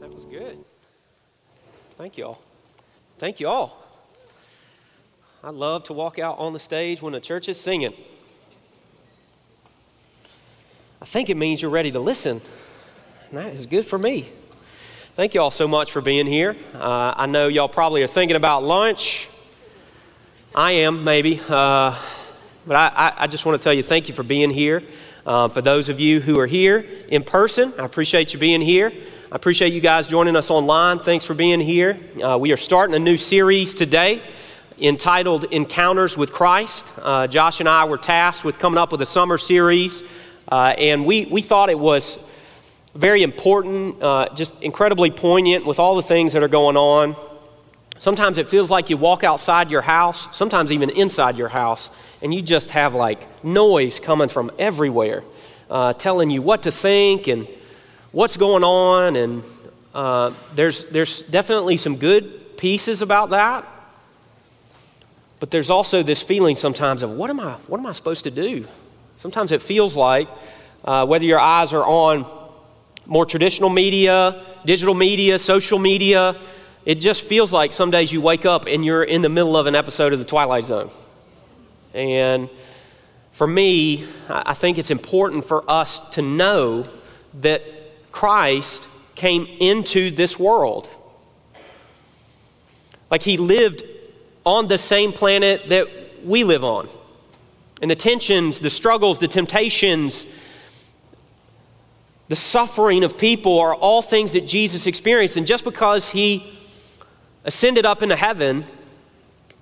That was good. Thank you all. Thank you all. I love to walk out on the stage when the church is singing. I think it means you're ready to listen. And that is good for me. Thank you all so much for being here. Uh, I know y'all probably are thinking about lunch. I am, maybe. Uh, but I, I, just want to tell you thank you for being here. Uh, for those of you who are here in person, I appreciate you being here. I appreciate you guys joining us online. Thanks for being here. Uh, we are starting a new series today entitled Encounters with Christ. Uh, Josh and I were tasked with coming up with a summer series, uh, and we, we thought it was very important, uh, just incredibly poignant with all the things that are going on. Sometimes it feels like you walk outside your house, sometimes even inside your house, and you just have like noise coming from everywhere, uh, telling you what to think and what's going on, and uh, there's, there's definitely some good pieces about that. But there's also this feeling sometimes of what am I, what am I supposed to do? Sometimes it feels like uh, whether your eyes are on more traditional media, digital media, social media, it just feels like some days you wake up and you're in the middle of an episode of The Twilight Zone. And for me, I think it's important for us to know that Christ came into this world. Like he lived on the same planet that we live on. And the tensions, the struggles, the temptations, the suffering of people are all things that Jesus experienced. And just because he ascended up into heaven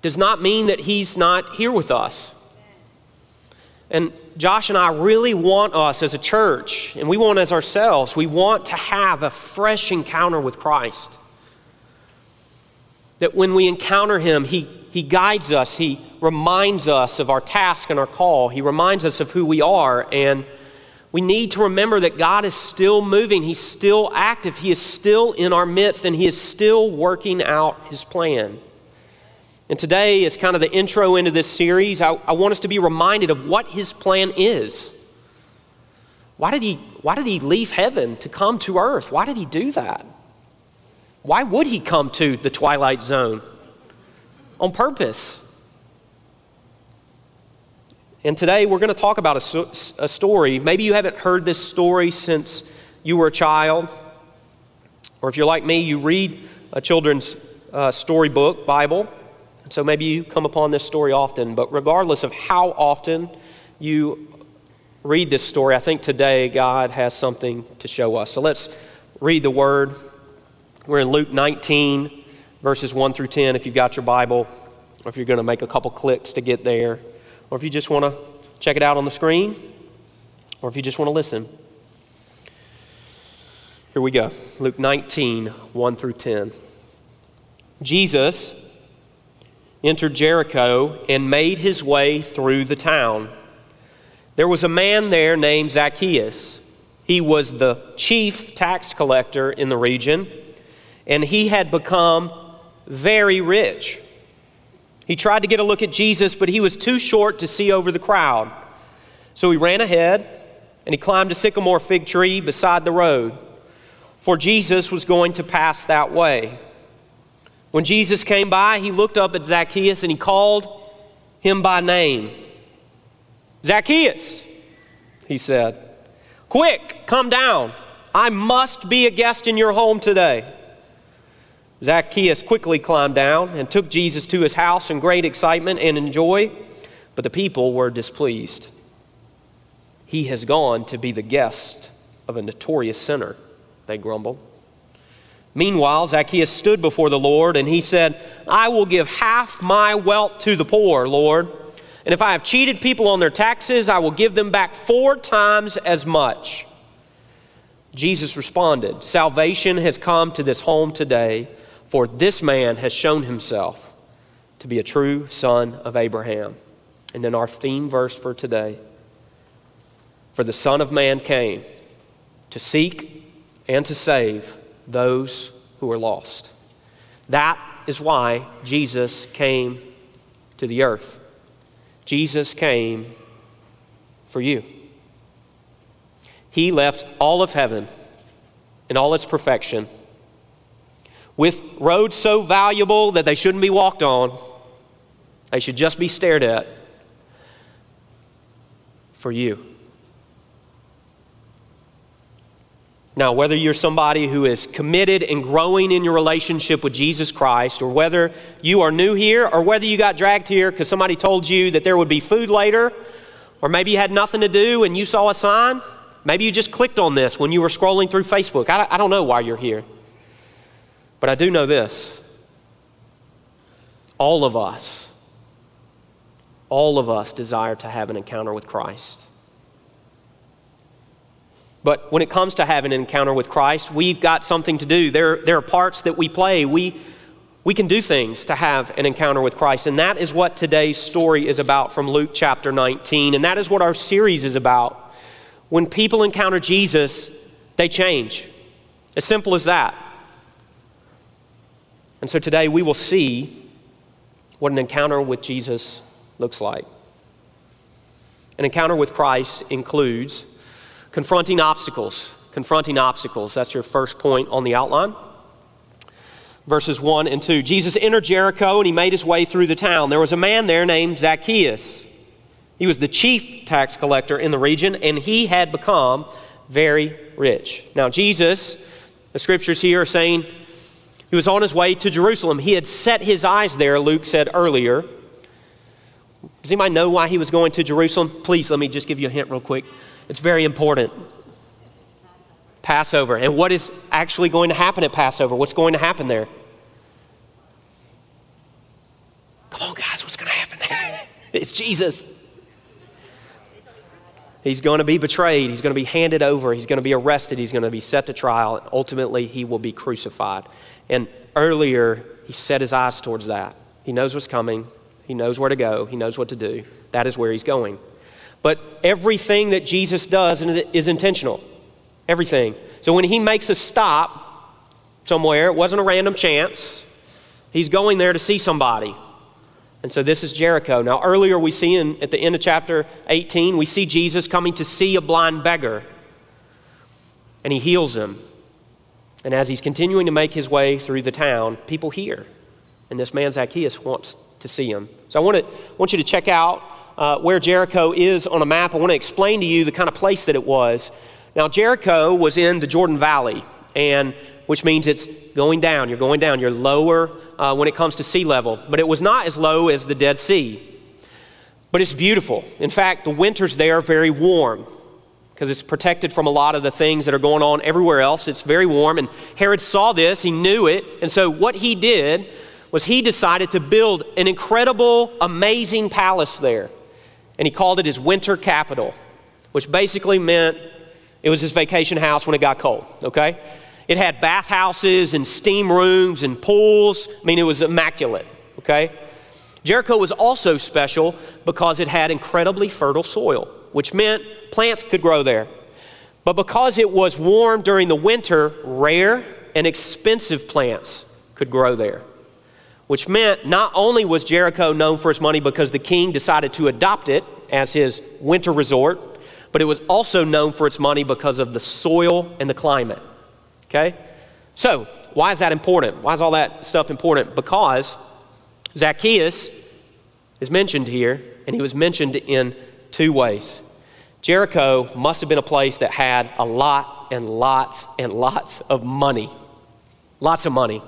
does not mean that he's not here with us. And Josh and I really want us as a church, and we want as ourselves, we want to have a fresh encounter with Christ. That when we encounter Him, He, he guides us, He reminds us of our task and our call, He reminds us of who we are. And we need to remember that God is still moving, He's still active, He is still in our midst, and He is still working out His plan. And today, as kind of the intro into this series, I, I, want us to be reminded of what his plan is. Why did, he, why did he leave heaven to come to earth? Why did he do that? Why would he come to the twilight zone? On purpose. And today we're going to talk about a, a story. Maybe you haven't heard this story since you were a child. Or if you're like me, you read a children's uh, storybook, Bible. So maybe you come upon this story often, but regardless of how often you read this story, I think today God has something to show us. So let's read the word. We're in Luke 19, verses 1 through 10, if you've got your Bible, or if you're going to make a couple clicks to get there, or if you just want to check it out on the screen, or if you just want to listen. Here we go Luke 19, 1 through 10. Jesus entered Jericho and made his way through the town. There was a man there named Zacchaeus. He was the chief tax collector in the region, and he had become very rich. He tried to get a look at Jesus, but he was too short to see over the crowd. So he ran ahead and he climbed a sycamore fig tree beside the road, for Jesus was going to pass that way. When Jesus came by, he looked up at Zacchaeus and he called him by name. Zacchaeus, he said, quick, come down. I must be a guest in your home today. Zacchaeus quickly climbed down and took Jesus to his house in great excitement and in joy, but the people were displeased. He has gone to be the guest of a notorious sinner, they grumbled. Meanwhile, Zacchaeus stood before the Lord and he said, I will give half my wealth to the poor, Lord. And if I have cheated people on their taxes, I will give them back four times as much. Jesus responded, Salvation has come to this home today, for this man has shown himself to be a true son of Abraham. And then our theme verse for today For the Son of Man came to seek and to save those who are lost. That is why Jesus came to the earth. Jesus came for you. He left all of heaven in all its perfection with roads so valuable that they shouldn't be walked on, they should just be stared at for you. Now, whether you're somebody who is committed and growing in your relationship with Jesus Christ, or whether you are new here, or whether you got dragged here because somebody told you that there would be food later, or maybe you had nothing to do and you saw a sign, maybe you just clicked on this when you were scrolling through Facebook. I, I don't know why you're here. But I do know this all of us, all of us desire to have an encounter with Christ. But when it comes to having an encounter with Christ, we've got something to do. There, there are parts that we play. We, we can do things to have an encounter with Christ. And that is what today's story is about from Luke chapter 19. And that is what our series is about. When people encounter Jesus, they change. As simple as that. And so today we will see what an encounter with Jesus looks like. An encounter with Christ includes confronting obstacles. Confronting obstacles. That's your first point on the outline. Verses 1 and 2. Jesus entered Jericho and he made his way through the town. There was a man there named Zacchaeus. He was the chief tax collector in the region and he had become very rich. Now, Jesus, the scriptures here are saying he was on his way to Jerusalem. He had set his eyes there, Luke said earlier. Does anybody know why he was going to Jerusalem? Please let me just give you a hint real quick. It's very important. Passover. And what is actually going to happen at Passover? What's going to happen there? Come on, guys, what's going to happen there? it's Jesus. He's going to be betrayed. He's going to be handed over. He's going to be arrested. He's going to be set to trial. And ultimately, he will be crucified. And earlier, he set his eyes towards that. He knows what's coming. He knows where to go. He knows what to do. That is where he's going. But everything that Jesus does is intentional. Everything. So when he makes a stop somewhere, it wasn't a random chance. He's going there to see somebody. And so this is Jericho. Now, earlier we see in, at the end of chapter 18, we see Jesus coming to see a blind beggar. And he heals him. And as he's continuing to make his way through the town, people hear. And this man, Zacchaeus, wants to see him. So I want, to, want you to check out uh, where Jericho is on a map. I want to explain to you the kind of place that it was. Now, Jericho was in the Jordan Valley, and which means it's going down. You're going down. You're lower uh, when it comes to sea level, but it was not as low as the Dead Sea. But it's beautiful. In fact, the winters there are very warm because it's protected from a lot of the things that are going on everywhere else. It's very warm. And Herod saw this, he knew it. And so what he did was he decided to build an incredible, amazing palace there. And he called it his winter capital, which basically meant it was his vacation house when it got cold, okay? It had bathhouses and steam rooms and pools. I mean, it was immaculate, okay? Jericho was also special because it had incredibly fertile soil which meant plants could grow there. But because it was warm during the winter, rare and expensive plants could grow there. Which meant not only was Jericho known for its money because the king decided to adopt it as his winter resort, but it was also known for its money because of the soil and the climate. Okay? So, why is that important? Why is all that stuff important? Because Zacchaeus is mentioned here, and he was mentioned in two ways. Jericho must have been a place that had a lot and lots and lots of money. Lots of money.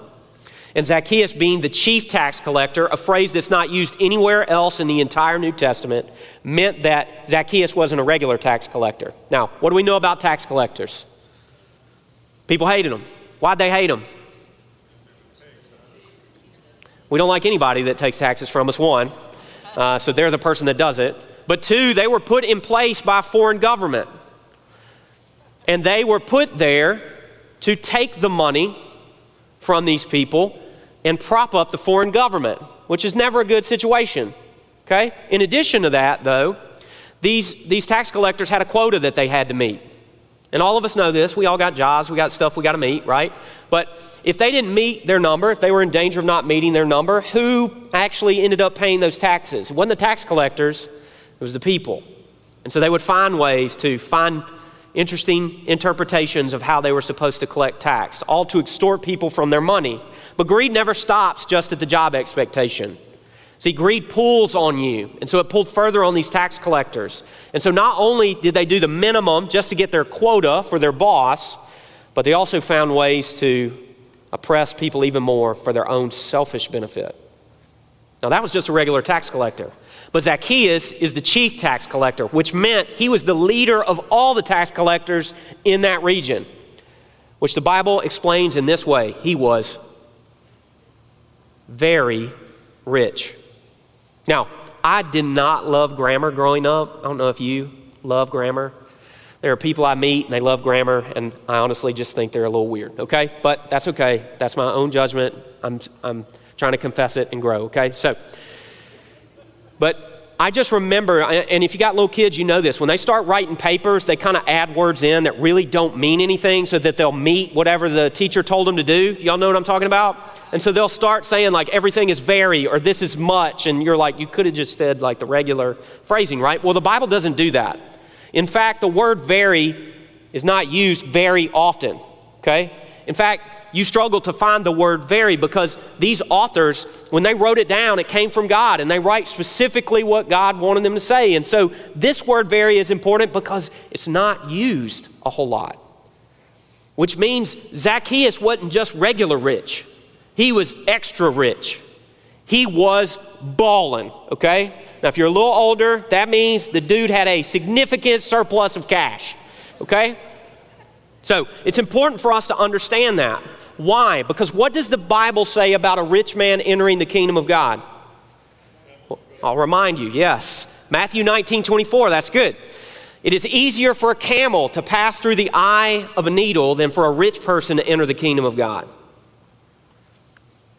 And Zacchaeus, being the chief tax collector, a phrase that's not used anywhere else in the entire New Testament, meant that Zacchaeus wasn't a regular tax collector. Now, what do we know about tax collectors? People hated them. Why'd they hate them? We don't like anybody that takes taxes from us, one. Uh, so they're the person that does it. But two, they were put in place by foreign government. And they were put there to take the money from these people and prop up the foreign government, which is never a good situation. Okay? In addition to that, though, these, these tax collectors had a quota that they had to meet. And all of us know this. We all got jobs, we got stuff we got to meet, right? But if they didn't meet their number, if they were in danger of not meeting their number, who actually ended up paying those taxes? It wasn't the tax collectors, it was the people. And so they would find ways to find, interesting interpretations of how they were supposed to collect tax, all to extort people from their money. But greed never stops just at the job expectation. See, greed pulls on you. And so it pulled further on these tax collectors. And so not only did they do the minimum just to get their quota for their boss, but they also found ways to oppress people even more for their own selfish benefit. Now, that was just a regular tax collector. But Zacchaeus is the chief tax collector, which meant he was the leader of all the tax collectors in that region, which the Bible explains in this way he was very rich. Now, I did not love grammar growing up. I don't know if you love grammar. There are people I meet and they love grammar, and I honestly just think they're a little weird, okay? But that's okay. That's my own judgment. I'm, I'm trying to confess it and grow, okay? So, but I just remember, and if you got little kids, you know this. When they start writing papers, they kind of add words in that really don't mean anything so that they'll meet whatever the teacher told them to do. Y'all know what I'm talking about? And so they'll start saying, like, everything is very or this is much. And you're like, you could have just said, like, the regular phrasing, right? Well, the Bible doesn't do that. In fact, the word very is not used very often, okay? In fact, you struggle to find the word very because these authors, when they wrote it down, it came from God and they write specifically what God wanted them to say. And so this word very is important because it's not used a whole lot. Which means Zacchaeus wasn't just regular rich, he was extra rich. He was balling, okay? Now, if you're a little older, that means the dude had a significant surplus of cash, okay? So it's important for us to understand that. Why? Because what does the Bible say about a rich man entering the kingdom of God? Well, I'll remind you, yes. Matthew 19 24, that's good. It is easier for a camel to pass through the eye of a needle than for a rich person to enter the kingdom of God.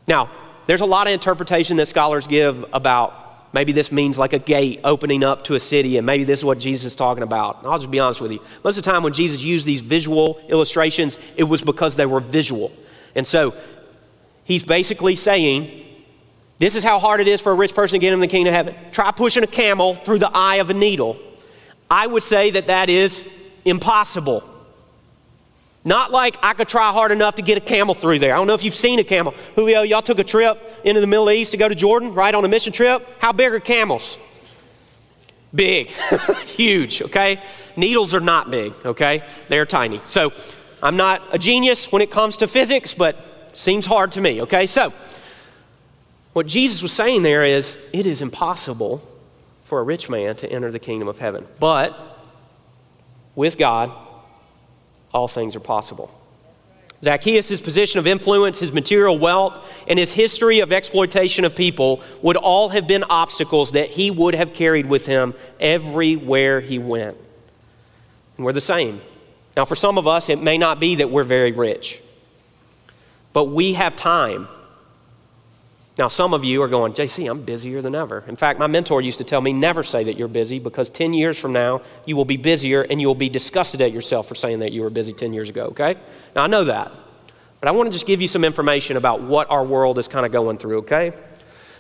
Now, there's a lot of interpretation that scholars give about maybe this means like a gate opening up to a city, and maybe this is what Jesus is talking about. I'll just be honest with you. Most of the time, when Jesus used these visual illustrations, it was because they were visual. And so he's basically saying, this is how hard it is for a rich person to get in the kingdom of heaven. Try pushing a camel through the eye of a needle. I would say that that is impossible. Not like I could try hard enough to get a camel through there. I don't know if you've seen a camel. Julio, y'all took a trip into the Middle East to go to Jordan, right, on a mission trip. How big are camels? Big, huge, okay? Needles are not big, okay? They're tiny. So I'm not a genius when it comes to physics, but seems hard to me, okay? So, what Jesus was saying there is it is impossible for a rich man to enter the kingdom of heaven. But with God, all things are possible. Zacchaeus' position of influence, his material wealth, and his history of exploitation of people would all have been obstacles that he would have carried with him everywhere he went. And we're the same. Now, for some of us, it may not be that we're very rich, but we have time. Now, some of you are going, JC, I'm busier than ever. In fact, my mentor used to tell me never say that you're busy because 10 years from now, you will be busier and you will be disgusted at yourself for saying that you were busy 10 years ago, okay? Now, I know that, but I want to just give you some information about what our world is kind of going through, okay?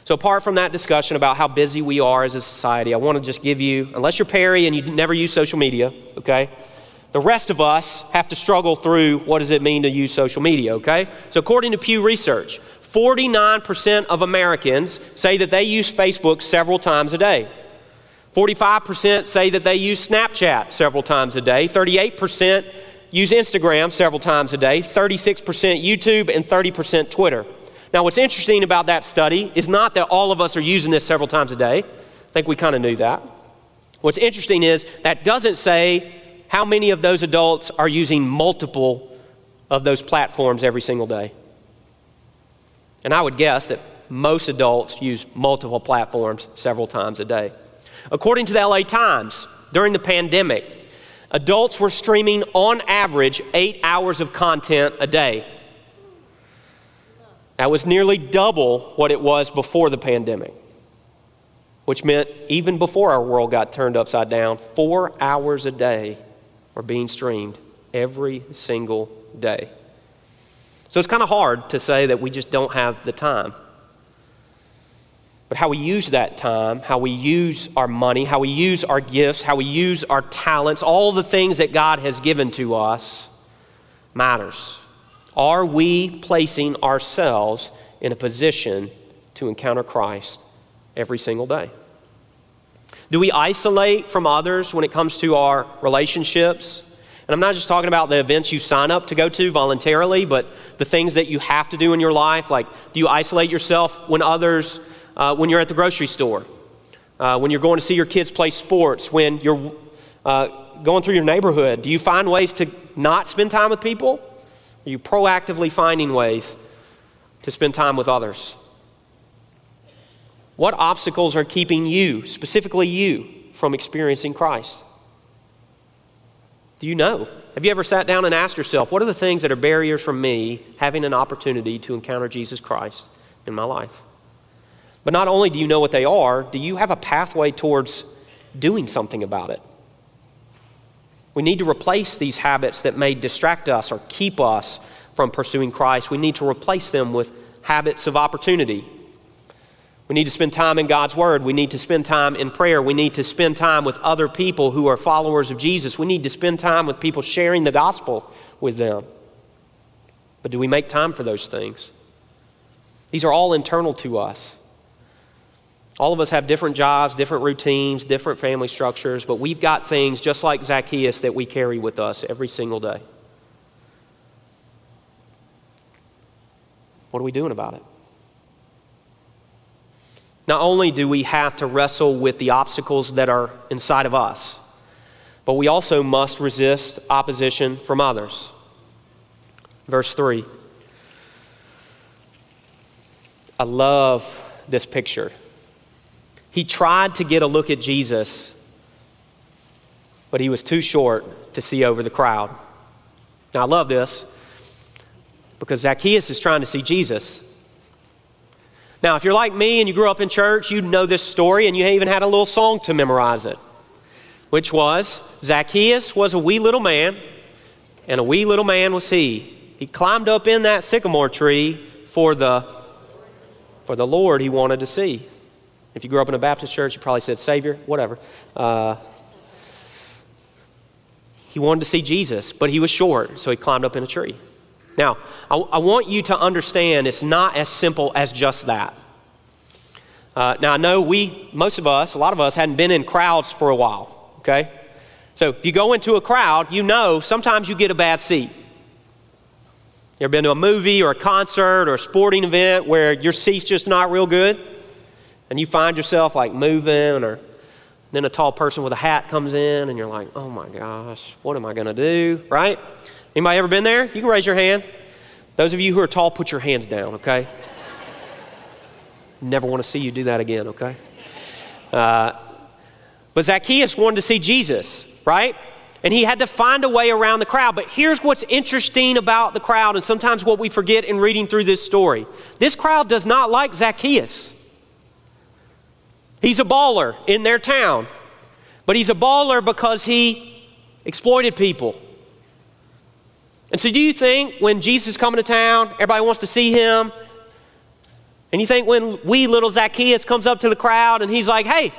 So, apart from that discussion about how busy we are as a society, I want to just give you, unless you're Perry and you never use social media, okay? The rest of us have to struggle through what does it mean to use social media, okay? So, according to Pew Research, 49% of Americans say that they use Facebook several times a day. 45% say that they use Snapchat several times a day. 38% use Instagram several times a day. 36% YouTube, and 30% Twitter. Now, what's interesting about that study is not that all of us are using this several times a day. I think we kind of knew that. What's interesting is that doesn't say how many of those adults are using multiple of those platforms every single day? And I would guess that most adults use multiple platforms several times a day. According to the LA Times, during the pandemic, adults were streaming on average eight hours of content a day. That was nearly double what it was before the pandemic which meant even before our world got turned upside down, four hours a day are being streamed every single day. So it's kind of hard to say that we just don't have the time. But how we use that time, how we use our money, how we use our gifts, how we use our talents, all the things that God has given to us matters. Are we placing ourselves in a position to encounter Christ every single day? Do we isolate from others when it comes to our relationships? And I'm not just talking about the events you sign up to go to voluntarily, but the things that you have to do in your life. Like, do you isolate yourself when others, uh, when you're at the grocery store, uh, when you're going to see your kids play sports, when you're uh, going through your neighborhood? Do you find ways to not spend time with people? Are you proactively finding ways to spend time with others? What obstacles are keeping you, specifically you, from experiencing Christ? Do you know? Have you ever sat down and asked yourself, what are the things that are barriers for me having an opportunity to encounter Jesus Christ in my life? But not only do you know what they are, do you have a pathway towards doing something about it? We need to replace these habits that may distract us or keep us from pursuing Christ. We need to replace them with habits of opportunity, we need to spend time in God's Word. We need to spend time in prayer. We need to spend time with other people who are followers of Jesus. We need to spend time with people sharing the gospel with them. But do we make time for those things? These are all internal to us. All of us have different jobs, different routines, different family structures, but we've got things just like Zacchaeus that we carry with us every single day. What are we doing about it? Not only do we have to wrestle with the obstacles that are inside of us, but we also must resist opposition from others. Verse 3. I love this picture. He tried to get a look at Jesus, but he was too short to see over the crowd. Now, I love this because Zacchaeus is trying to see Jesus. Now, if you're like me and you grew up in church, you know this story and you even had a little song to memorize it, which was Zacchaeus was a wee little man, and a wee little man was he. He climbed up in that sycamore tree for the, for the Lord he wanted to see. If you grew up in a Baptist church, you probably said Savior, whatever. Uh, he wanted to see Jesus, but he was short, so he climbed up in a tree. Now, I, I want you to understand it's not as simple as just that. Uh, now, I know we, most of us, a lot of us, hadn't been in crowds for a while, okay? So if you go into a crowd, you know sometimes you get a bad seat. You ever been to a movie or a concert or a sporting event where your seat's just not real good? And you find yourself like moving, or then a tall person with a hat comes in, and you're like, oh my gosh, what am I going to do? Right? Anybody ever been there? You can raise your hand. Those of you who are tall, put your hands down, okay? Never want to see you do that again, okay? Uh, but Zacchaeus wanted to see Jesus, right? And he had to find a way around the crowd. But here's what's interesting about the crowd, and sometimes what we forget in reading through this story this crowd does not like Zacchaeus. He's a baller in their town, but he's a baller because he exploited people. And so, do you think when Jesus is coming to town, everybody wants to see him? And you think when wee little Zacchaeus comes up to the crowd and he's like, hey,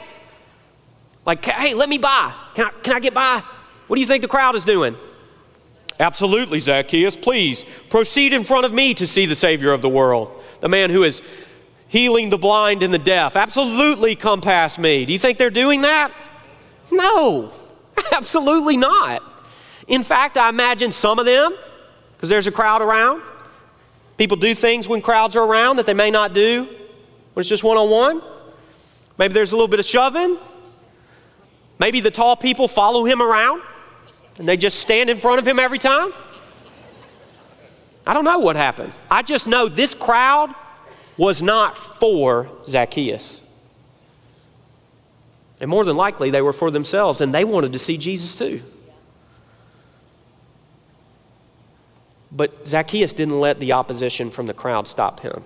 like, hey, let me by. Can I, can I get by? What do you think the crowd is doing? Absolutely, Zacchaeus. Please proceed in front of me to see the Savior of the world, the man who is healing the blind and the deaf. Absolutely come past me. Do you think they're doing that? No, absolutely not. In fact, I imagine some of them, because there's a crowd around, people do things when crowds are around that they may not do when it's just one on one. Maybe there's a little bit of shoving. Maybe the tall people follow him around and they just stand in front of him every time. I don't know what happened. I just know this crowd was not for Zacchaeus. And more than likely, they were for themselves, and they wanted to see Jesus too. But Zacchaeus didn't let the opposition from the crowd stop him.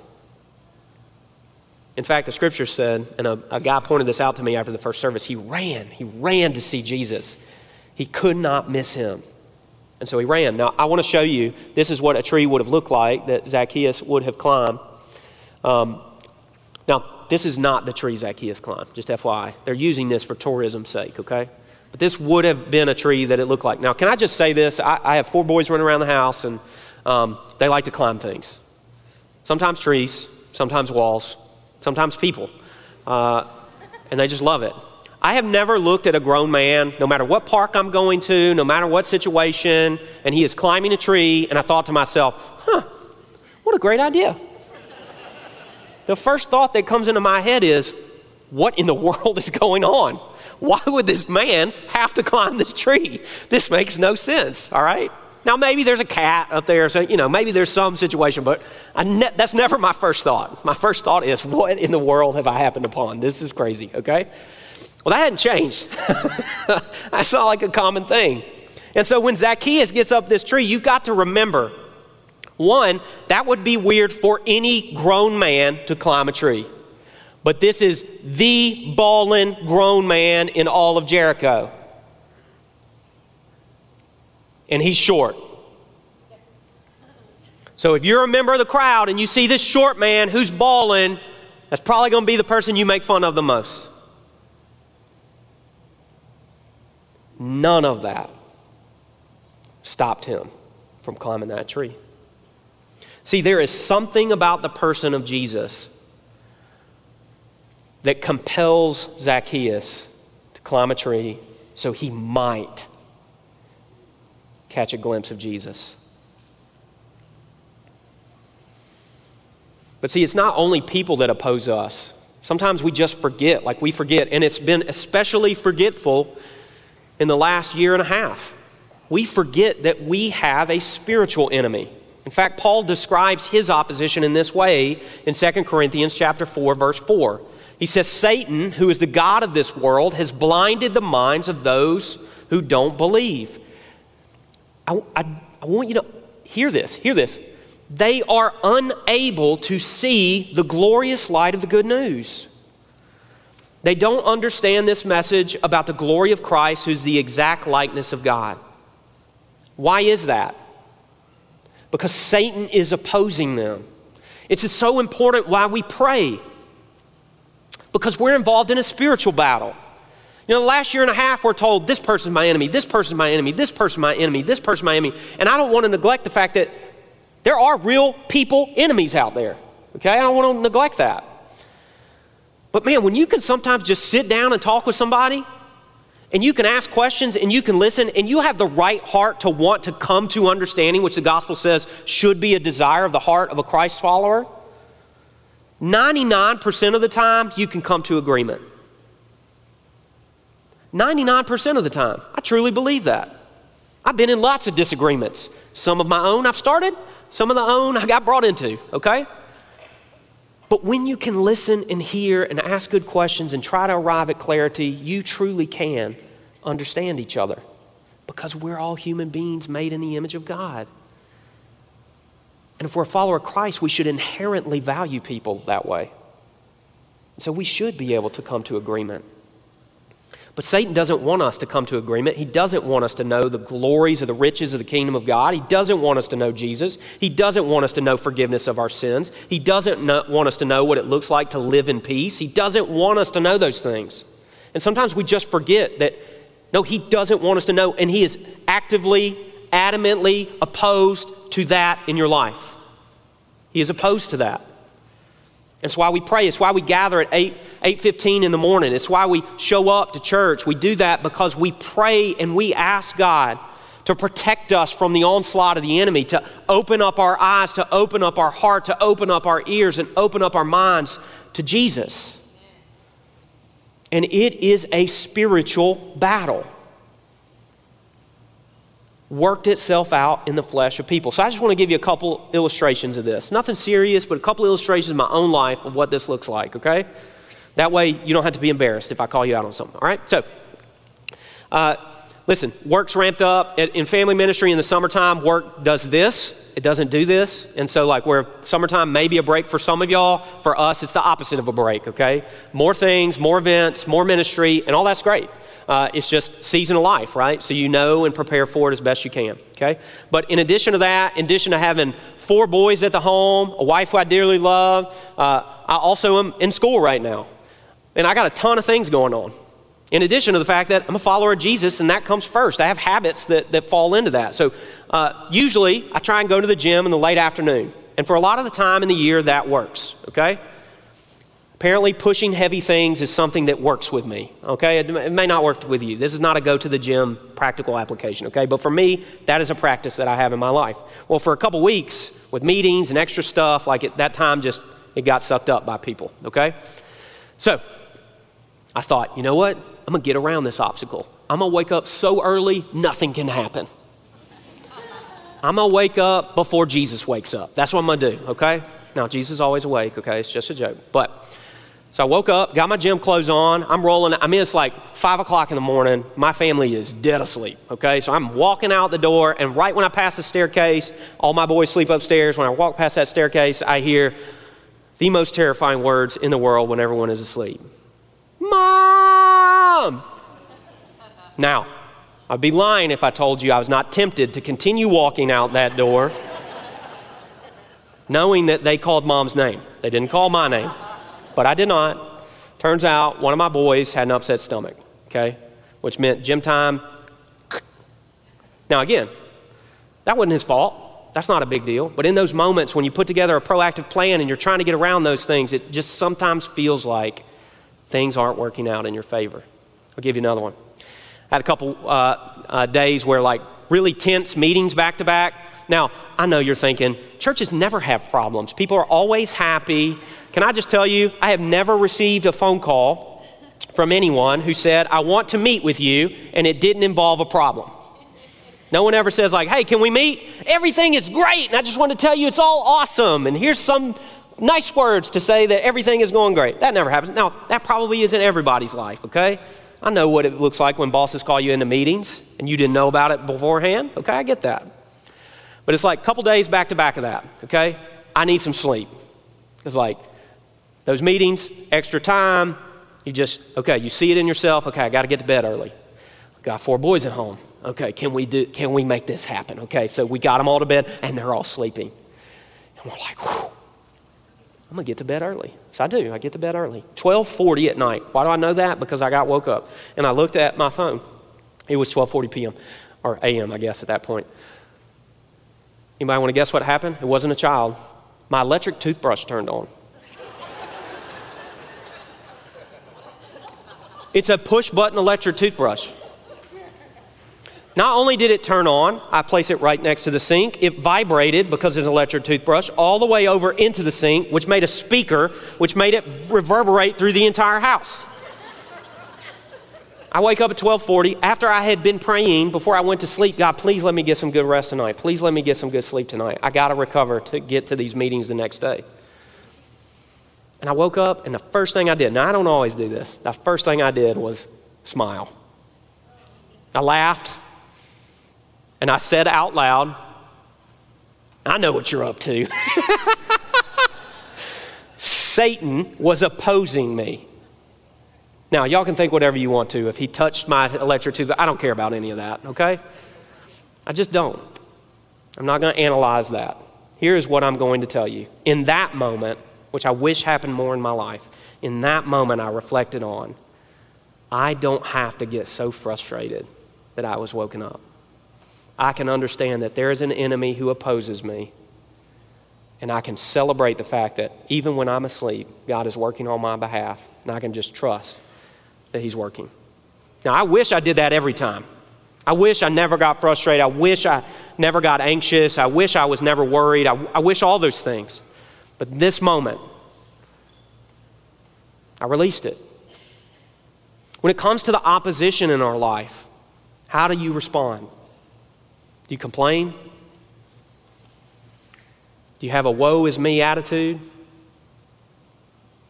In fact, the scripture said, and a, a, guy pointed this out to me after the first service, he ran. He ran to see Jesus. He could not miss him. And so he ran. Now, I want to show you this is what a tree would have looked like that Zacchaeus would have climbed. Um, now, this is not the tree Zacchaeus climbed, just FYI. They're using this for tourism's sake, okay? But this would have been a tree that it looked like. Now, can I just say this? I, I have four boys running around the house, and um, they like to climb things. Sometimes trees, sometimes walls, sometimes people. Uh, and they just love it. I have never looked at a grown man, no matter what park I'm going to, no matter what situation, and he is climbing a tree, and I thought to myself, huh, what a great idea. the first thought that comes into my head is, what in the world is going on? Why would this man have to climb this tree? This makes no sense, all right? Now, maybe there's a cat up there, so, you know, maybe there's some situation, but ne- that's never my first thought. My first thought is, what in the world have I happened upon? This is crazy, okay? Well, that hadn't changed. That's not like a common thing. And so when Zacchaeus gets up this tree, you've got to remember one, that would be weird for any grown man to climb a tree. But this is the ballin' grown man in all of Jericho. And he's short. So if you're a member of the crowd and you see this short man who's balling, that's probably going to be the person you make fun of the most. None of that stopped him from climbing that tree. See, there is something about the person of Jesus that compels Zacchaeus to climb a tree so he might catch a glimpse of Jesus. But see, it's not only people that oppose us. Sometimes we just forget, like we forget, and it's been especially forgetful in the last year and a half. We forget that we have a spiritual enemy. In fact, Paul describes his opposition in this way in 2 Corinthians chapter 4 verse 4. He says Satan, who is the god of this world, has blinded the minds of those who don't believe. I, I, I want you to hear this, hear this. They are unable to see the glorious light of the good news. They don't understand this message about the glory of Christ, who's the exact likeness of God. Why is that? Because Satan is opposing them. It's so important why we pray. Because we're involved in a spiritual battle. You know, the last year and a half, we're told this person's my enemy, this person's my enemy, this person's my enemy, this person's my enemy. And I don't want to neglect the fact that there are real people enemies out there. Okay? I don't want to neglect that. But man, when you can sometimes just sit down and talk with somebody, and you can ask questions and you can listen, and you have the right heart to want to come to understanding, which the gospel says should be a desire of the heart of a Christ follower, 99% of the time you can come to agreement. 99% of the time. I truly believe that. I've been in lots of disagreements. Some of my own I've started, some of the own I got brought into, okay? But when you can listen and hear and ask good questions and try to arrive at clarity, you truly can understand each other because we're all human beings made in the image of God. And if we're a follower of Christ, we should inherently value people that way. So we should be able to come to agreement. But Satan doesn't want us to come to agreement. He doesn't want us to know the glories of the riches of the kingdom of God. He doesn't want us to know Jesus. He doesn't want us to know forgiveness of our sins. He doesn't want us to know what it looks like to live in peace. He doesn't want us to know those things. And sometimes we just forget that, no, He doesn't want us to know, and He is actively, adamantly opposed to that in your life. He is opposed to that. It's why we pray. It's why we gather at 8, 8.15 in the morning. It's why we show up to church. We do that because we pray and we ask God to protect us from the onslaught of the enemy, to open up our eyes, to open up our heart, to open up our ears, and open up our minds to Jesus. And it is a spiritual battle worked itself out in the flesh of people. So I just want to give you a couple illustrations of this. Nothing serious, but a couple illustrations in my own life of what this looks like, okay? That way you don't have to be embarrassed if I call you out on something, all right? So, uh, listen, work's ramped up. In family ministry in the summertime, work does this. It doesn't do this. And so, like, where summertime may be a break for some of y'all, for us, it's the opposite of a break, okay? More things, more events, more ministry, and all that's great. Uh, it's just season of life, right? So you know and prepare for it as best you can, okay? But in addition to that, in addition to having four boys at the home, a wife who I dearly love, uh, I also am in school right now, and I got a ton of things going on. In addition to the fact that I'm a follower of Jesus, and that comes first. I have habits that, that fall into that. So uh, usually I try and go to the gym in the late afternoon. And for a lot of the time in the year, that works, okay? Apparently, pushing heavy things is something that works with me, okay? It, may not work with you. This is not a go to the gym practical application, okay? But for me, that is a practice that I have in my life. Well, for a couple weeks, with meetings and extra stuff, like at that time, just it got sucked up by people, okay? So I thought, you know what? I'm gonna get around this obstacle. I'm gonna wake up so early, nothing can happen. I'm gonna wake up before Jesus wakes up. That's what I'm gonna do, okay? Now, Jesus is always awake, okay? It's just a joke. But so I woke up, got my gym clothes on. I'm rolling. I mean, it's like five o'clock in the morning. My family is dead asleep. Okay, so I'm walking out the door, and right when I pass the staircase, all my boys sleep upstairs. When I walk past that staircase, I hear the most terrifying words in the world when everyone is asleep Mom! Now, I'd be lying if I told you I was not tempted to continue walking out that door, knowing that they called mom's name. They didn't call my name but I did not. Turns out one of my boys had an upset stomach, okay, which meant gym time. Now, again, that wasn't his fault. That's not a big deal. But in those moments when you put together a proactive plan and you're trying to get around those things, it just sometimes feels like things aren't working out in your favor. I'll give you another one. I had a couple uh, uh, days where, like, really tense meetings back to back. Now, I know you're thinking, churches never have problems. People are always happy. Can I just tell you, I have never received a phone call from anyone who said, I want to meet with you, and it didn't involve a problem. No one ever says, like, hey, can we meet? Everything is great, and I just want to tell you it's all awesome, and here's some nice words to say that everything is going great. That never happens. Now, that probably isn't everybody's life, okay? I know what it looks like when bosses call you into meetings and you didn't know about it beforehand. Okay, I get that. But it's like a couple days back to back of that, okay? I need some sleep. It's like, those meetings, extra time, you just, okay, you see it in yourself, okay, I got to get to bed early. Got four boys at home. Okay, can we do can we make this happen? Okay, so we got them all to bed and they're all sleeping. And we're like, Whew, I'm gonna get to bed early. So I do, I get to bed early. 1240 at night. Why do I know that? Because I got woke up. And I looked at my phone. It was 1240 p.m. or a.m., I guess, at that point. Anybody want to guess what happened? It wasn't a child. My electric toothbrush turned on. It's a push button electric toothbrush. Not only did it turn on, I place it right next to the sink, it vibrated because it's an electric toothbrush all the way over into the sink, which made a speaker, which made it reverberate through the entire house. I wake up at 12:40 after I had been praying before I went to sleep. God, please let me get some good rest tonight. Please let me get some good sleep tonight. I got to recover to get to these meetings the next day. And I woke up, and the first thing I did, now I don't always do this, the first thing I did was smile. I laughed, and I said out loud, I know what you're up to. Satan was opposing me. Now, y'all can think whatever you want to. If he touched my electric tooth, I don't care about any of that, okay? I just don't. I'm not going to analyze that. Here is what I'm going to tell you. In that moment, which I wish happened more in my life, in that moment I reflected on, I don't have to get so frustrated that I was woken up. I can understand that there is an enemy who opposes me, and I can celebrate the fact that even when I'm asleep, God is working on my behalf, and I can just trust that He's working. Now, I wish I did that every time. I wish I never got frustrated. I wish I never got anxious. I wish I was never worried. I, I wish all those things. But this moment, I released it. When it comes to the opposition in our life, how do you respond? Do you complain? Do you have a woe is me attitude?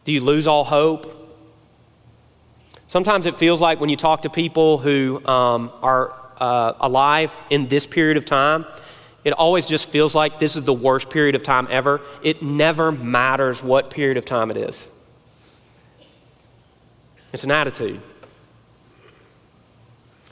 Do you lose all hope? Sometimes it feels like when you talk to people who um, are uh, alive in this period of time, it always just feels like this is the worst period of time ever. It never matters what period of time it is, it's an attitude.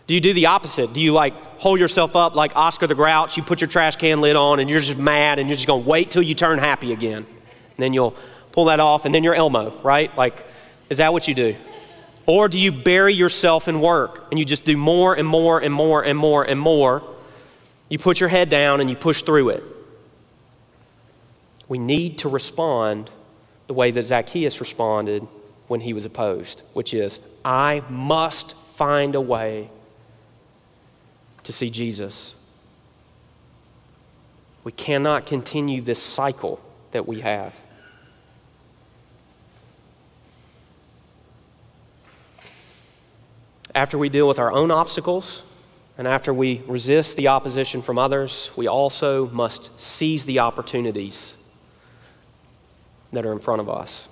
Do you do the opposite? Do you like hold yourself up like Oscar the Grouch? You put your trash can lid on and you're just mad and you're just going to wait till you turn happy again. And then you'll pull that off, and then you're Elmo, right? Like, is that what you do? Or do you bury yourself in work and you just do more and more and more and more and more? You put your head down and you push through it. We need to respond the way that Zacchaeus responded when he was opposed, which is, I must find a way to see Jesus. We cannot continue this cycle that we have. After we deal with our own obstacles, and after we resist the opposition from others, we also must seize the opportunities that are in front of us.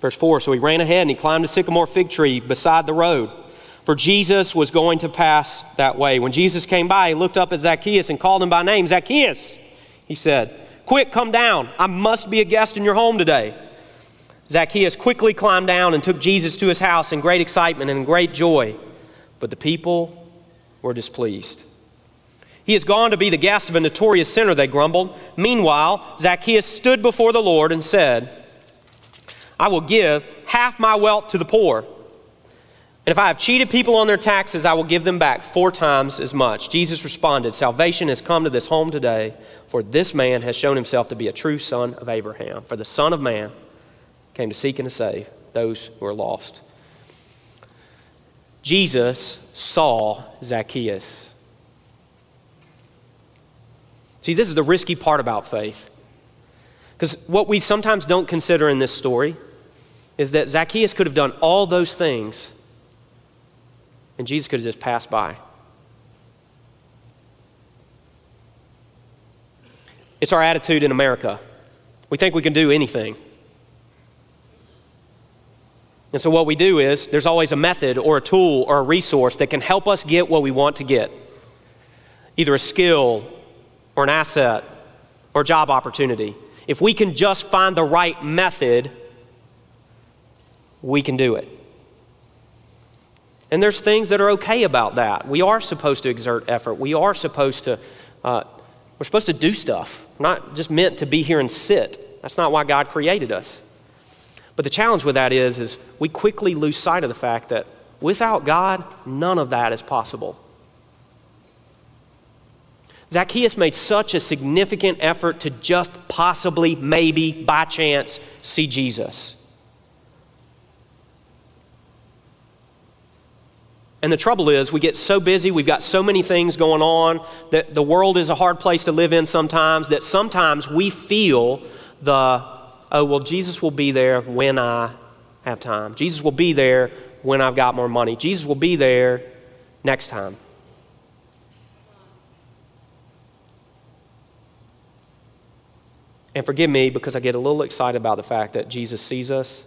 Verse 4 So he ran ahead and he climbed a sycamore fig tree beside the road, for Jesus was going to pass that way. When Jesus came by, he looked up at Zacchaeus and called him by name Zacchaeus, he said, Quick, come down. I must be a guest in your home today. Zacchaeus quickly climbed down and took Jesus to his house in great excitement and great joy. But the people were displeased. He has gone to be the guest of a notorious sinner, they grumbled. Meanwhile, Zacchaeus stood before the Lord and said, I will give half my wealth to the poor. And if I have cheated people on their taxes, I will give them back four times as much. Jesus responded, Salvation has come to this home today, for this man has shown himself to be a true son of Abraham. For the Son of Man came to seek and to save those who are lost. Jesus saw Zacchaeus. See, this is the risky part about faith. Because what we sometimes don't consider in this story is that Zacchaeus could have done all those things and Jesus could have just passed by. It's our attitude in America. We think we can do anything. And so, what we do is there's always a method or a tool or a resource that can help us get what we want to get either a skill or an asset or a job opportunity. If we can just find the right method, we can do it. And there's things that are okay about that. We are supposed to exert effort. We are supposed to, uh, we're supposed to do stuff, We're not just meant to be here and sit. That's not why God created us. But the challenge with that is, is we quickly lose sight of the fact that without God, none of that is possible. Zacchaeus made such a significant effort to just possibly, maybe, by chance, see Jesus. And the trouble is, we get so busy, we've got so many things going on, that the world is a hard place to live in sometimes, that sometimes we feel the oh, well, Jesus will be there when I have time. Jesus will be there when I've got more money. Jesus will be there next time. And forgive me because I get a little excited about the fact that Jesus sees us,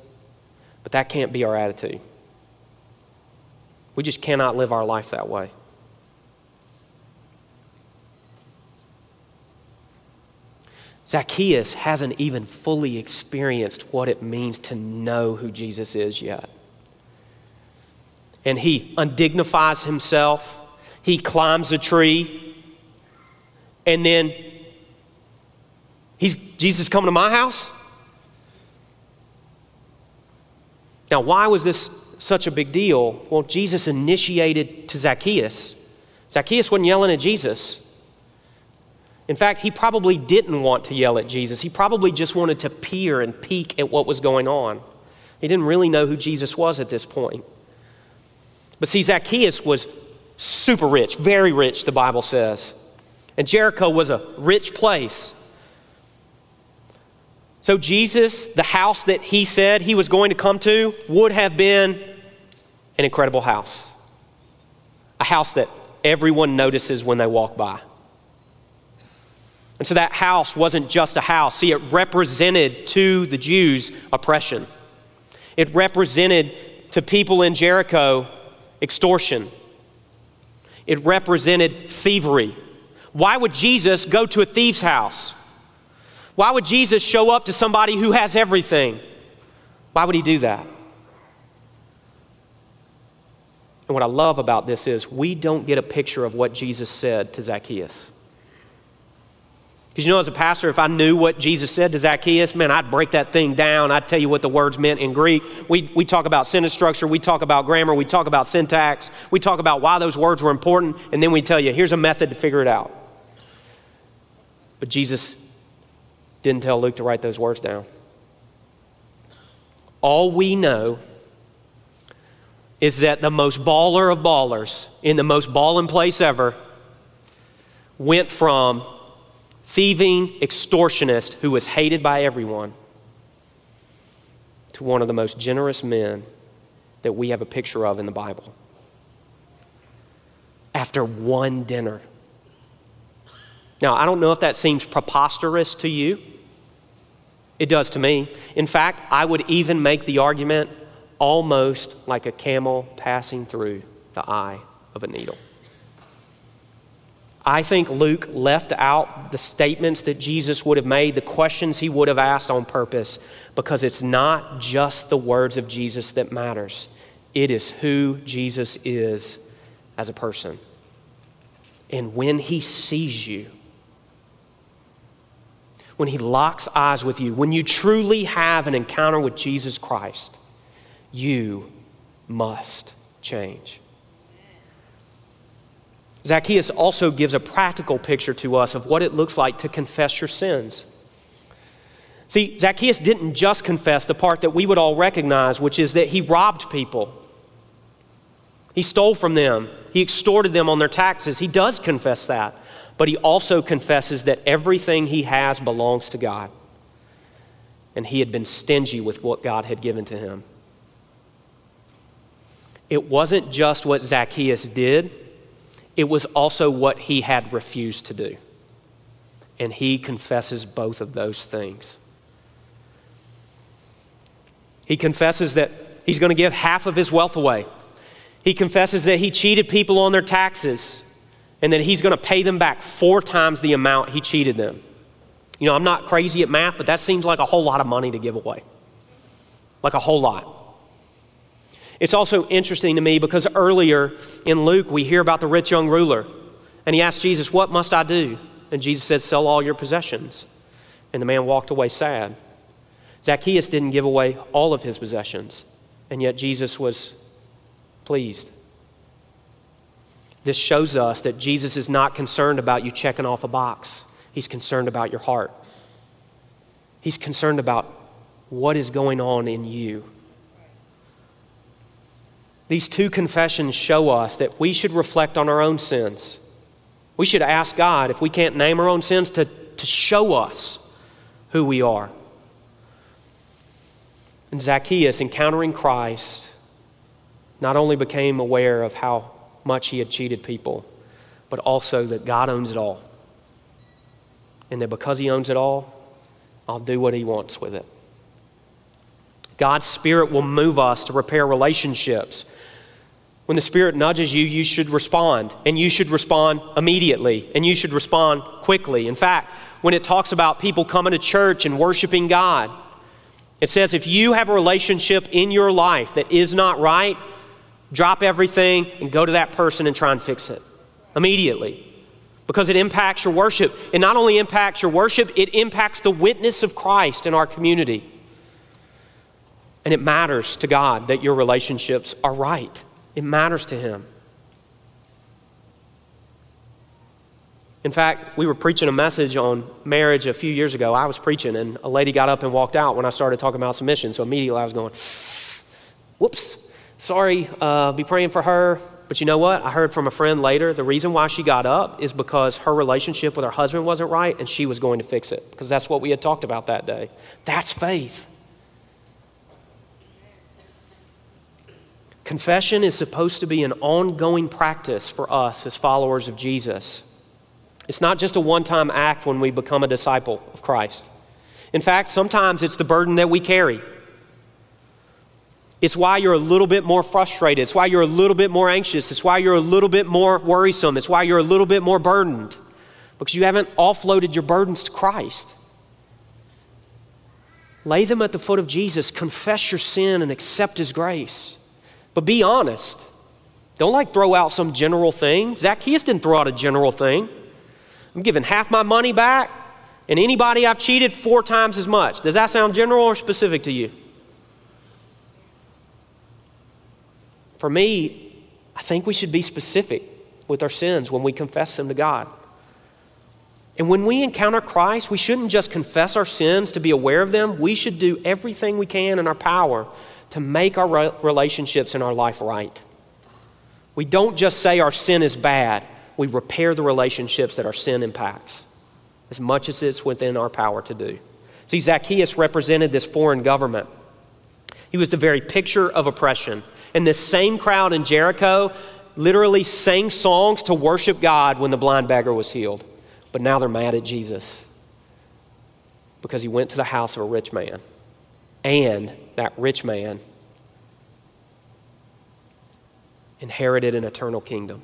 but that can't be our attitude. We just cannot live our life that way. Zacchaeus hasn't even fully experienced what it means to know who Jesus is yet. And he undignifies himself, he climbs a tree, and then he's Jesus coming to my house? Now, why was this such a big deal? Well, Jesus initiated to Zacchaeus. Zacchaeus wasn't yelling at Jesus. In fact, he probably didn't want to yell at Jesus. He probably just wanted to peer and peek at what was going on. He didn't really know who Jesus was at this point. But see, Zacchaeus was super rich, very rich, the Bible says. And Jericho was a rich place. So, Jesus, the house that he said he was going to come to, would have been an incredible house. A house that everyone notices when they walk by. And so that house wasn't just a house. See, it represented to the Jews oppression, it represented to people in Jericho extortion, it represented thievery. Why would Jesus go to a thief's house? Why would Jesus show up to somebody who has everything? Why would he do that? And what I love about this is we don't get a picture of what Jesus said to Zacchaeus. Because you know, as a pastor, if I knew what Jesus said to Zacchaeus, man, I'd break that thing down. I'd tell you what the words meant in Greek. We, we talk about sentence structure, we talk about grammar, we talk about syntax, we talk about why those words were important, and then we tell you, here's a method to figure it out. But Jesus didn't tell Luke to write those words down. All we know is that the most baller of ballers in the most balling place ever went from thieving extortionist who was hated by everyone to one of the most generous men that we have a picture of in the Bible. After one dinner. Now, I don't know if that seems preposterous to you. It does to me. In fact, I would even make the argument almost like a camel passing through the eye of a needle. I think Luke left out the statements that Jesus would have made, the questions he would have asked on purpose, because it's not just the words of Jesus that matters. It is who Jesus is as a person. And when he sees you, when he locks eyes with you, when you truly have an encounter with Jesus Christ, you must change. Zacchaeus also gives a practical picture to us of what it looks like to confess your sins. See, Zacchaeus didn't just confess the part that we would all recognize, which is that he robbed people. He stole from them. He extorted them on their taxes. He does confess that. But he also confesses that everything he has belongs to God. And he had been stingy with what God had given to him. It wasn't just what Zacchaeus did, it was also what he had refused to do. And he confesses both of those things. He confesses that he's going to give half of his wealth away. He confesses that he cheated people on their taxes and that he's going to pay them back four times the amount he cheated them. You know, I'm not crazy at math, but that seems like a whole lot of money to give away. Like a whole lot. It's also interesting to me because earlier in Luke, we hear about the rich young ruler. And he asked Jesus, What must I do? And Jesus said, Sell all your possessions. And the man walked away sad. Zacchaeus didn't give away all of his possessions, and yet Jesus was pleased. This shows us that Jesus is not concerned about you checking off a box, He's concerned about your heart. He's concerned about what is going on in you. These two confessions show us that we should reflect on our own sins. We should ask God, if we can't name our own sins, to, to show us who we are. And Zacchaeus, encountering Christ, not only became aware of how much he had cheated people, but also that God owns it all. And that because he owns it all, I'll do what he wants with it. God's Spirit will move us to repair relationships when the Spirit nudges you, you should respond, and you should respond immediately, and you should respond quickly. In fact, when it talks about people coming to church and worshiping God, it says if you have a relationship in your life that is not right, drop everything and go to that person and try and fix it immediately. Because it impacts your worship. It not only impacts your worship, it impacts the witness of Christ in our community. And it matters to God that your relationships are right. It matters to him. In fact, we were preaching a message on marriage a few years ago. I was preaching, and a lady got up and walked out when I started talking about submission. So immediately I was going, whoops, sorry, uh, be praying for her. But you know what? I heard from a friend later the reason why she got up is because her relationship with her husband wasn't right and she was going to fix it because that's what we had talked about that day. That's faith. Confession is supposed to be an ongoing practice for us as followers of Jesus. It's not just a one time act when we become a disciple of Christ. In fact, sometimes it's the burden that we carry. It's why you're a little bit more frustrated. It's why you're a little bit more anxious. It's why you're a little bit more worrisome. It's why you're a little bit more burdened because you haven't offloaded your burdens to Christ. Lay them at the foot of Jesus, confess your sin, and accept His grace. But be honest. Don't like throw out some general thing. Zacchaeus didn't throw out a general thing. I'm giving half my money back. And anybody I've cheated four times as much. Does that sound general or specific to you? For me, I think we should be specific with our sins when we confess them to God. And when we encounter Christ, we shouldn't just confess our sins to be aware of them. We should do everything we can in our power to make our relationships in our life right. We don't just say our sin is bad, we repair the relationships that our sin impacts as much as it's within our power to do. See, Zacchaeus represented this foreign government. He was the very picture of oppression. And this same crowd in Jericho literally sang songs to worship God when the blind beggar was healed. But now they're mad at Jesus because he went to the house of a rich man. And that rich man inherited an eternal kingdom.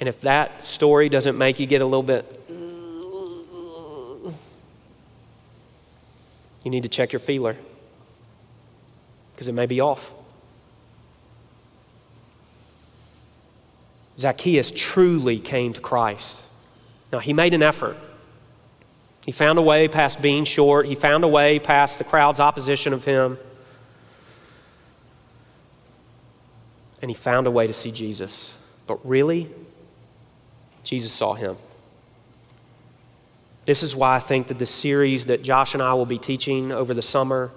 And if that story doesn't make you get a little bit, you need to check your feeler because it may be off. Zacchaeus truly came to Christ. Now, he made an effort. He found a way past being short, he found a way past the crowd's opposition of him. And he found a way to see Jesus. But really, Jesus saw him. This is why I think that the series that Josh and I will be teaching over the summer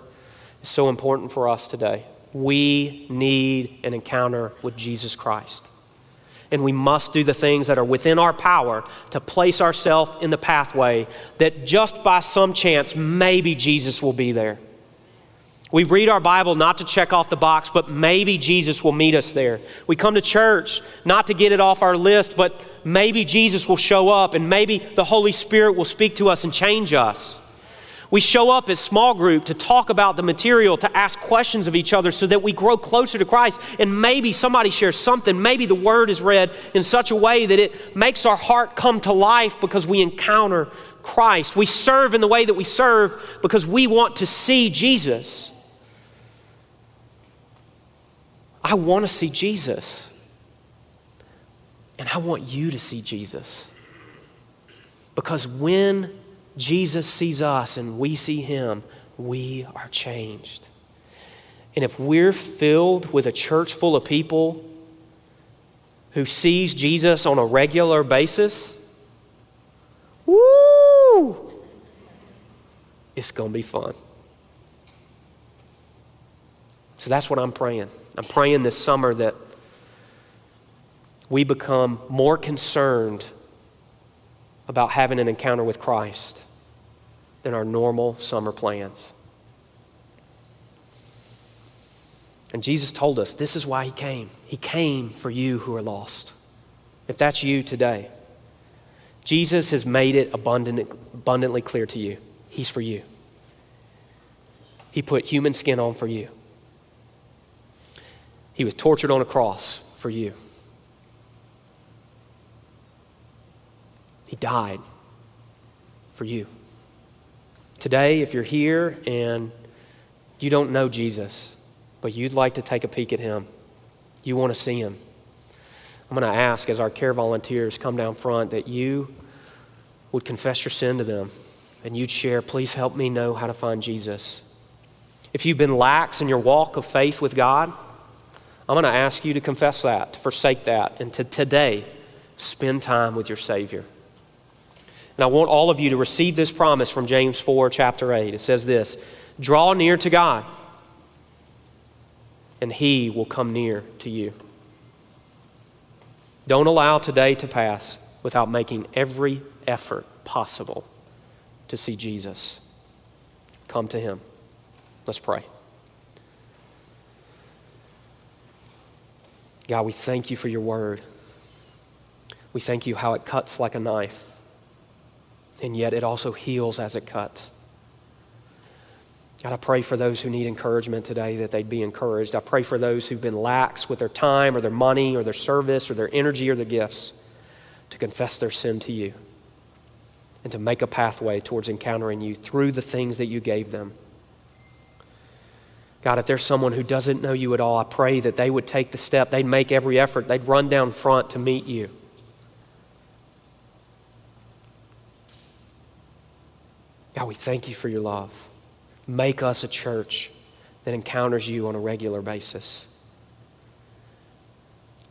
is so important for us today. We need an encounter with Jesus Christ. And we must do the things that are within our power to place ourselves in the pathway that just by some chance, maybe Jesus will be there. We read our Bible not to check off the box, but maybe Jesus will meet us there. We come to church not to get it off our list, but maybe Jesus will show up and maybe the Holy Spirit will speak to us and change us. We show up as small group to talk about the material, to ask questions of each other so that we grow closer to Christ. And maybe somebody shares something. Maybe the word is read in such a way that it makes our heart come to life because we encounter Christ. We serve in the way that we serve because we want to see Jesus. I want to see Jesus. And I want you to see Jesus. Because when Jesus sees us and we see him, we are changed. And if we're filled with a church full of people who sees Jesus on a regular basis, woo, it's going to be fun. So that's what I'm praying. I'm praying this summer that we become more concerned about having an encounter with Christ than our normal summer plans. And Jesus told us this is why He came. He came for you who are lost. If that's you today, Jesus has made it abundant, abundantly clear to you. He's for you. He put human skin on for you. He was tortured on a cross for you. He died for you. Today, if you're here and you don't know Jesus, but you'd like to take a peek at him, you want to see him, I'm going to ask as our care volunteers come down front that you would confess your sin to them and you'd share, please help me know how to find Jesus. If you've been lax in your walk of faith with God, I'm going to ask you to confess that, to forsake that, and to today spend time with your Savior. And I want all of you to receive this promise from James 4, chapter 8. It says this Draw near to God, and He will come near to you. Don't allow today to pass without making every effort possible to see Jesus. Come to Him. Let's pray. God, we thank you for your word. We thank you how it cuts like a knife, and yet it also heals as it cuts. God, I pray for those who need encouragement today that they'd be encouraged. I pray for those who've been lax with their time or their money or their service or their energy or their gifts to confess their sin to you and to make a pathway towards encountering you through the things that you gave them. God, if there's someone who doesn't know you at all, I pray that they would take the step, they'd make every effort, they'd run down front to meet you. God, we thank you for your love. Make us a church that encounters you on a regular basis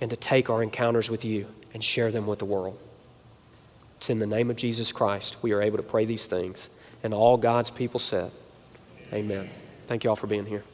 and to take our encounters with you and share them with the world. It's in the name of Jesus Christ we are able to pray these things. And all God's people said, Amen. Thank you all for being here.